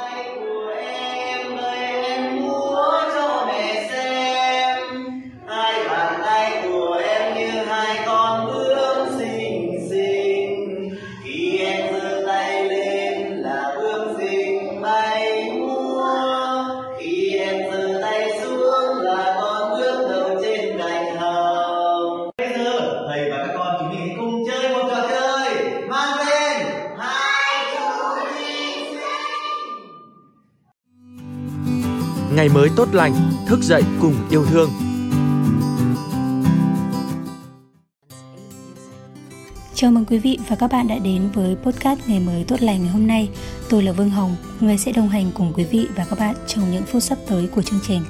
my way. Ngày mới tốt lành, thức dậy cùng yêu thương. Chào mừng quý vị và các bạn đã đến với podcast Ngày mới tốt lành ngày hôm nay. Tôi là Vương Hồng, người sẽ đồng hành cùng quý vị và các bạn trong những phút sắp tới của chương trình.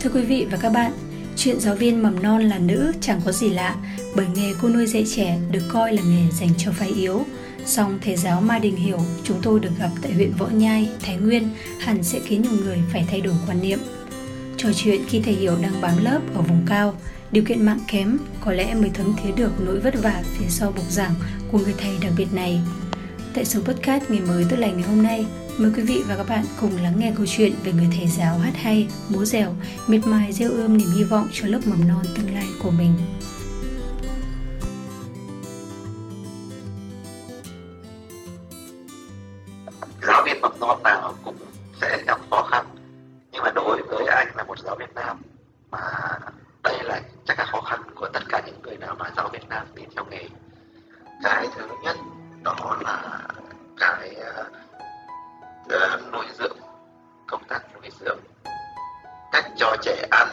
Thưa quý vị và các bạn, chuyện giáo viên mầm non là nữ chẳng có gì lạ bởi nghề cô nuôi dạy trẻ được coi là nghề dành cho phái yếu – Song thầy giáo Ma Đình hiểu chúng tôi được gặp tại huyện Võ Nhai, Thái Nguyên hẳn sẽ khiến nhiều người phải thay đổi quan niệm. Trò chuyện khi thầy Hiểu đang bám lớp ở vùng cao, điều kiện mạng kém có lẽ mới thấm thía được nỗi vất vả phía sau bục giảng của người thầy đặc biệt này. Tại số podcast ngày mới tốt lành ngày hôm nay, mời quý vị và các bạn cùng lắng nghe câu chuyện về người thầy giáo hát hay, múa dẻo, miệt mài gieo ươm niềm hy vọng cho lớp mầm non tương lai của mình. Giáo viên bậc non nào cũng sẽ gặp khó khăn. Nhưng mà đối với anh là một giáo viên nam mà đây là chắc là khó khăn của tất cả những người nào mà giáo viên nam đi theo nghề. Cái thứ nhất đó là cái uh, nuôi dưỡng công tác nuôi dưỡng. Cách cho trẻ ăn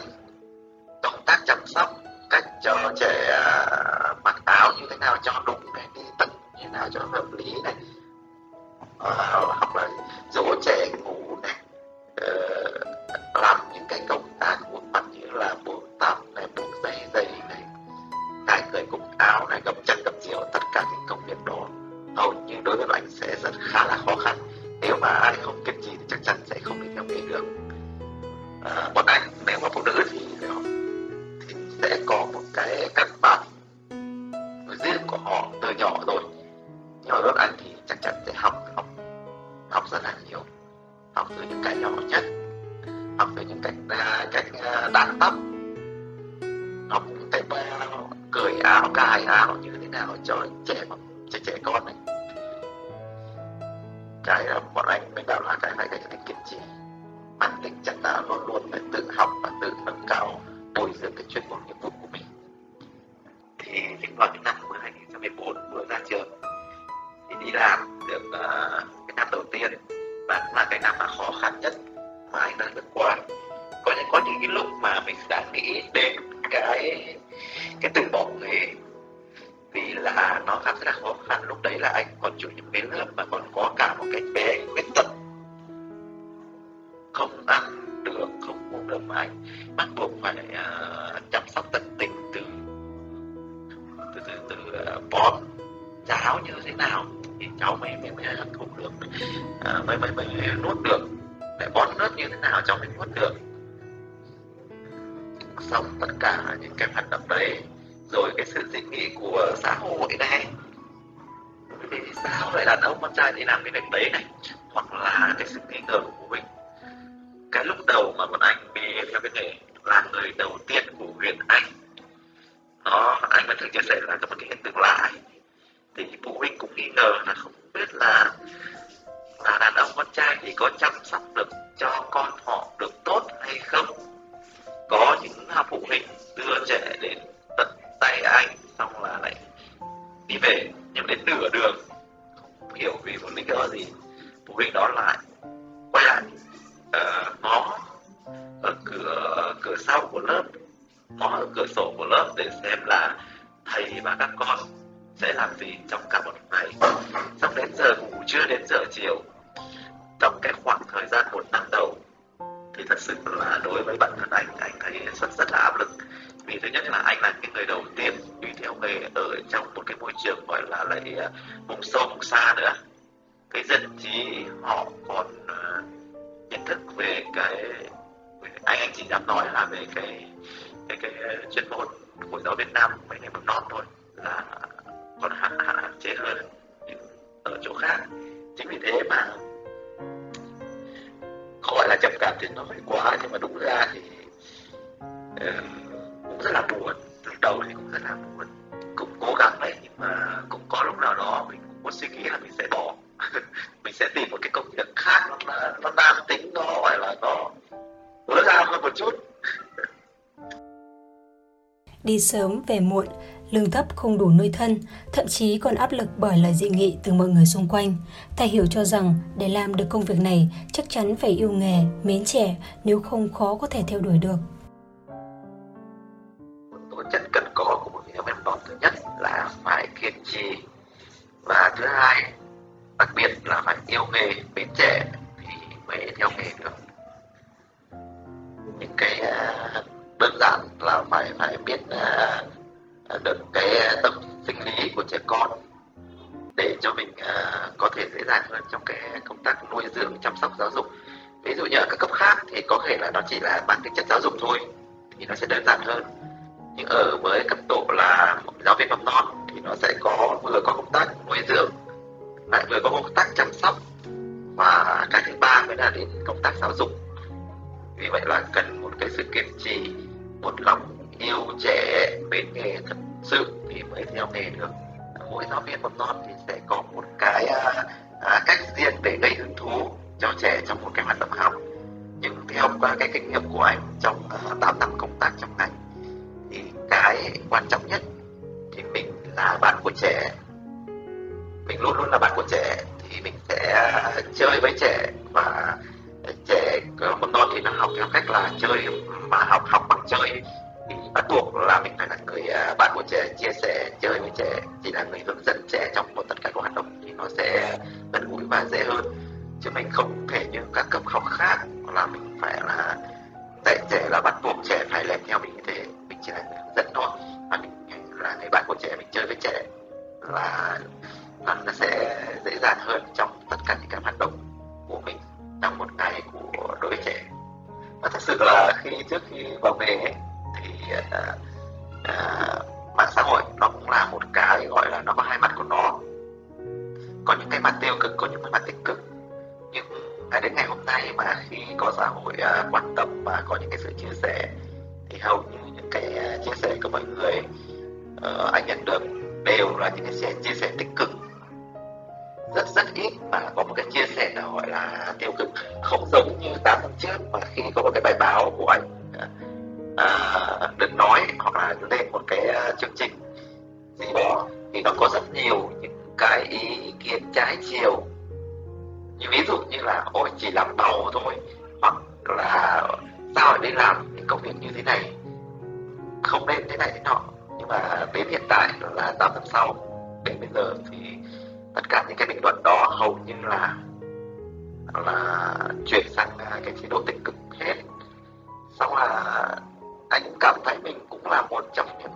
công tác chăm sóc cách cho trẻ uh, mặc áo như thế nào cho đúng này đi tập như thế nào cho hợp lý này hoặc là dỗ trẻ ngủ này ờ, làm những cái công tác khuôn mặt như là buộc tóc này buộc dây dây này cài người cúc áo này gập chân gập chiều tất cả những công việc đó. Hầu như đối với anh sẽ rất khá là khó khăn. Nếu mà ai không kiên trì thì chắc chắn sẽ không đi theo nghề được. À, bọn anh nếu mà phụ nữ thì, thì sẽ có một cái căn bản riêng của họ từ nhỏ rồi. Nhỏ hơn anh thì chắc chắn sẽ học học rất là nhiều. Học từ những cái nhỏ nhất. Học từ những cách à, cách à, đan tóc học cách cởi áo cài áo như thế nào cho trẻ cho trẻ con này cái à, bọn anh mới bảo là cái này cái tính kiên trì bản tính chắc là luôn luôn phải tự học và tự nâng cao bồi dưỡng cái chuyên môn nghiệp vụ của mình. Thì những vào những năm 2014 vừa ra trường thì đi làm được uh, cái năm đầu tiên và cũng là cái năm mà khó khăn nhất mà anh đã vượt qua. Có những có những cái lúc mà mình đã nghĩ đến cái cái từ bỏ nghề vì là nó khá rất là khó khăn. Lúc đấy là anh còn chủ nhiệm cái lớp mà còn có cả một cái bé khuyết tật. Không ăn được không uống được mà anh bắt buộc phải uh, chăm sóc tận tình từ từ từ, từ uh, bón cháo như thế nào thì cháu mới mới mới hấp thụ được à, mới mới mới nuốt được để bón nước như thế nào cháu mới nuốt được. Xong tất cả những cái hoạt động đấy rồi cái sự dị nghị của xã hội này. Vì sao lại đàn ông con trai thì làm cái việc đấy này? Hoặc là cái sự nghi ngờ của mình. cái lúc đầu mà bọn anh bị theo cái nghề là người đầu tiên của huyện anh. Nó anh vẫn thường chia sẻ là có một cái hiện tượng lạ thì phụ huynh cũng nghi ngờ là không biết là là đàn ông con trai thì có chăm sóc được cho con họ được tốt hay không. Ngày xong đến giờ ngủ trưa đến giờ chiều. Trong cái khoảng thời gian một năm đầu, thì thật sự là đối với bản thân anh anh thấy rất rất là áp lực. Vì thứ nhất là anh là cái người đầu tiên đi theo nghề ở trong một cái môi trường gọi là lại à, vùng sâu, vùng xa nữa. Cái dân trí họ còn à, nhận thức về cái anh anh chỉ dám nói là về cái cái cái chuyên môn của giáo viên nam mấy ngày mầm non thôi, là còn hạn hạn chế hơn ở chỗ khác. Chính vì thế mà gọi là trầm cảm thì nó phải quá nhưng mà đúng ra thì uh, cũng rất là buồn. Lúc đầu thì cũng rất là buồn. Cũng cố gắng đấy nhưng mà cũng có lúc nào đó mình cũng có suy nghĩ là mình sẽ bỏ. Mình sẽ tìm một cái công việc khác nó nó nam tính nó gọi là nó tối ra hơn một chút. Đi sớm về muộn lương thấp không đủ nuôi thân, thậm chí còn áp lực bởi lời dị nghị từ mọi người xung quanh. Thầy hiểu cho rằng để làm được công việc này chắc chắn phải yêu nghề, mến trẻ, nếu không khó có thể theo đuổi được. Tố chất cần có của một người mentor thứ nhất là phải kiên trì và thứ hai đặc biệt là phải yêu nghề, mến trẻ thì mới theo nghề được. Những cái à, đơn giản là phải phải biết uh, được cái ờ, tâm sinh lý của trẻ con để cho mình ờ, có thể dễ dàng hơn trong cái công tác nuôi dưỡng, chăm sóc, giáo dục. Ví dụ như ở các cấp khác thì có thể là nó chỉ là mang tính chất giáo dục thôi, thì nó sẽ đơn giản hơn. Nhưng ở với cấp độ là giáo viên mầm non thì nó sẽ có, vừa có công tác nuôi dưỡng, lại vừa có công tác chăm sóc, và cái thứ ba mới là đến công tác giáo dục. Vì vậy là cần một cái sự kiên trì, một lòng yêu trẻ mến nghề thật sự thì mới theo nghề được. Mỗi giáo viên mầm non thì sẽ có một cái à, à, cách riêng để gây hứng thú cho trẻ trong một cái hoạt động học. Nhưng theo qua cái kinh nghiệm của anh trong à, 8 năm công tác trong ngành thì cái quan trọng nhất thì mình là bạn của trẻ. Mình luôn luôn là bạn của trẻ thì mình sẽ chơi với trẻ và trẻ mầm non thì nó học theo cách là chơi mà học học bằng chơi bắt buộc là mình phải là người à, bạn của trẻ chia sẻ chơi với trẻ. Chỉ là người hướng dẫn trẻ trong một tất cả các hoạt động thì nó sẽ gần gũi và dễ hơn. Chứ mình không thể như các cấp học khác là mình phải là dạy trẻ là bắt buộc trẻ phải làm theo mình như thế. Mình chỉ là người hướng dẫn thôi. Và mình là người bạn của trẻ mình chơi với trẻ là nó sẽ dễ dàng hơn trong tất cả những cái hoạt động của mình trong một ngày của đối với trẻ. Và thật sự là khi trước khi vào nghề ấy, à, à, mạng xã hội nó cũng là một cái gọi là nó có hai mặt của nó. Có những cái mặt tiêu cực có những cái mặt tích cực. Nhưng ngày đến ngày hôm nay mà khi có xã hội à, quan tâm và có những cái sự chia sẻ thì hầu như những cái à, chia sẻ của mọi người uh, anh nhận được đều là những cái chia sẻ tích cực. Rất rất ít mà có một cái chia sẻ nào gọi là tiêu cực. Không giống như 8 năm trước mà khi có một cái bài báo được nói hoặc là lên một cái ờ, chương trình gì đó thì nó có rất nhiều những cái ý kiến trái chiều. Như ví dụ như là, ôi, chỉ làm bầu thôi, hoặc là sao lại đi làm những công việc như thế này? Không nên thế này thế nọ. Nhưng mà đến hiện tại là 8 năm sau, đến bây giờ thì tất cả những cái bình luận đó hầu như là là chuyển sang à, cái chế độ tích cực hết. Xong là anh cũng cảm thấy mình cũng là một trong những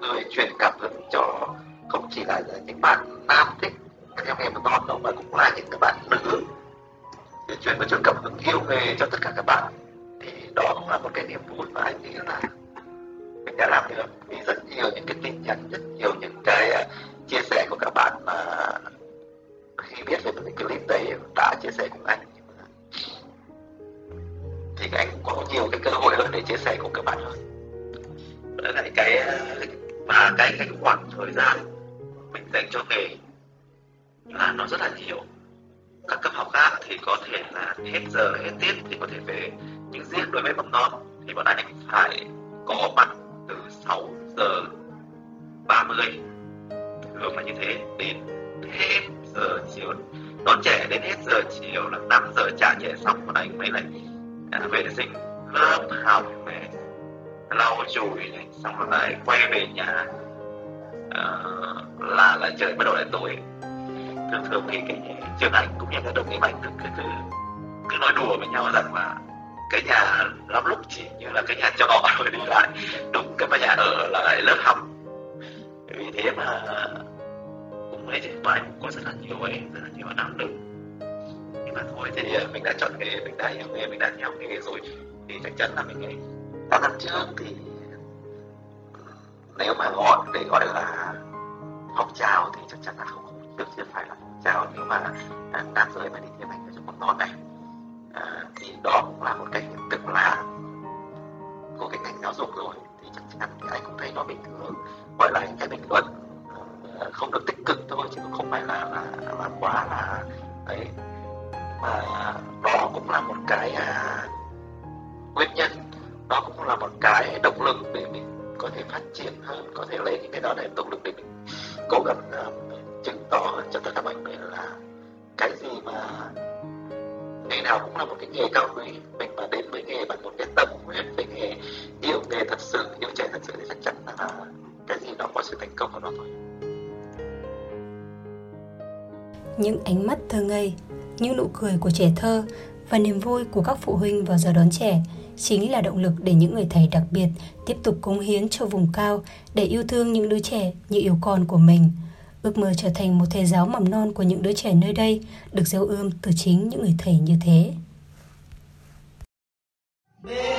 người truyền cảm hứng cho không chỉ là những bạn nam thích, các em em non đâu, mà cũng là những các bạn nữ. Để truyền và truyền cảm hứng yêu nghề cho tất cả các bạn. Thì đó cũng là một cái niềm vui mà anh nghĩ là mình đã làm được. Vì rất nhiều những cái tin nhắn, rất nhiều những cái à, chia sẻ của các bạn mà khi biết về cái clip đấy, đã chia sẻ cùng anh. Thì anh có nhiều cái cơ hội hơn để chia sẻ cùng các bạn hơn. Đó lại cái và cái cái khoảng thời gian mình dành cho nghề là nó rất là nhiều. Các cấp học khác thì có thể là hết giờ, hết tiết thì có thể về, nhưng riêng đối với mầm non thì bọn anh phải có mặt từ 6 giờ 30 thường là như thế, đến hết giờ chiều. Đón trẻ đến hết giờ chiều là 5 giờ trả trẻ xong, bọn anh mới lại à, vệ sinh lớp học này lau chùi này xong rồi lại quay về nhà. À, là là trời bắt đầu lại tối. Thường thường thì cái trường anh cũng như các đồng nghiệp anh cứ, cứ, cứ, cứ nói đùa với nhau rằng là cái nhà lắm lúc chỉ như là cái nhà trọ rồi đi lại. Đúng cái mà nhà ở là lại lớp học. Vì thế mà cũng ấy thì anh cũng có rất là nhiều ấy rất là nhiều năm lực mà thôi thì mình đã chọn nghề mình đã yêu nghề mình đã theo nghề rồi thì chắc chắn là mình nghĩ tám năm trước thì nếu mà gọi để gọi là phong trào thì chắc chắn là không chưa chưa phải là phong trào nếu mà nam giới mà đi theo hành trong một non này hơn có thể lấy những cái đó để động lực để mình cố gắng uh, chứng tỏ cho tất cả mọi người là cái gì mà nghề nào cũng là một cái nghề cao quý. Mình mà đến với nghề bằng một cái tâm huyết với nghề yêu nghề thật sự yêu trẻ thật sự thì chắc chắn là cái gì đó có sự thành công của nó thôi. Những ánh mắt thơ ngây những nụ cười của trẻ thơ và niềm vui của các phụ huynh vào giờ đón trẻ chính là động lực để những người thầy đặc biệt tiếp tục cống hiến cho vùng cao, để yêu thương những đứa trẻ như yêu con của mình. Ước mơ trở thành một thầy giáo mầm non của những đứa trẻ nơi đây được gieo ươm từ chính những người thầy như thế. Bê.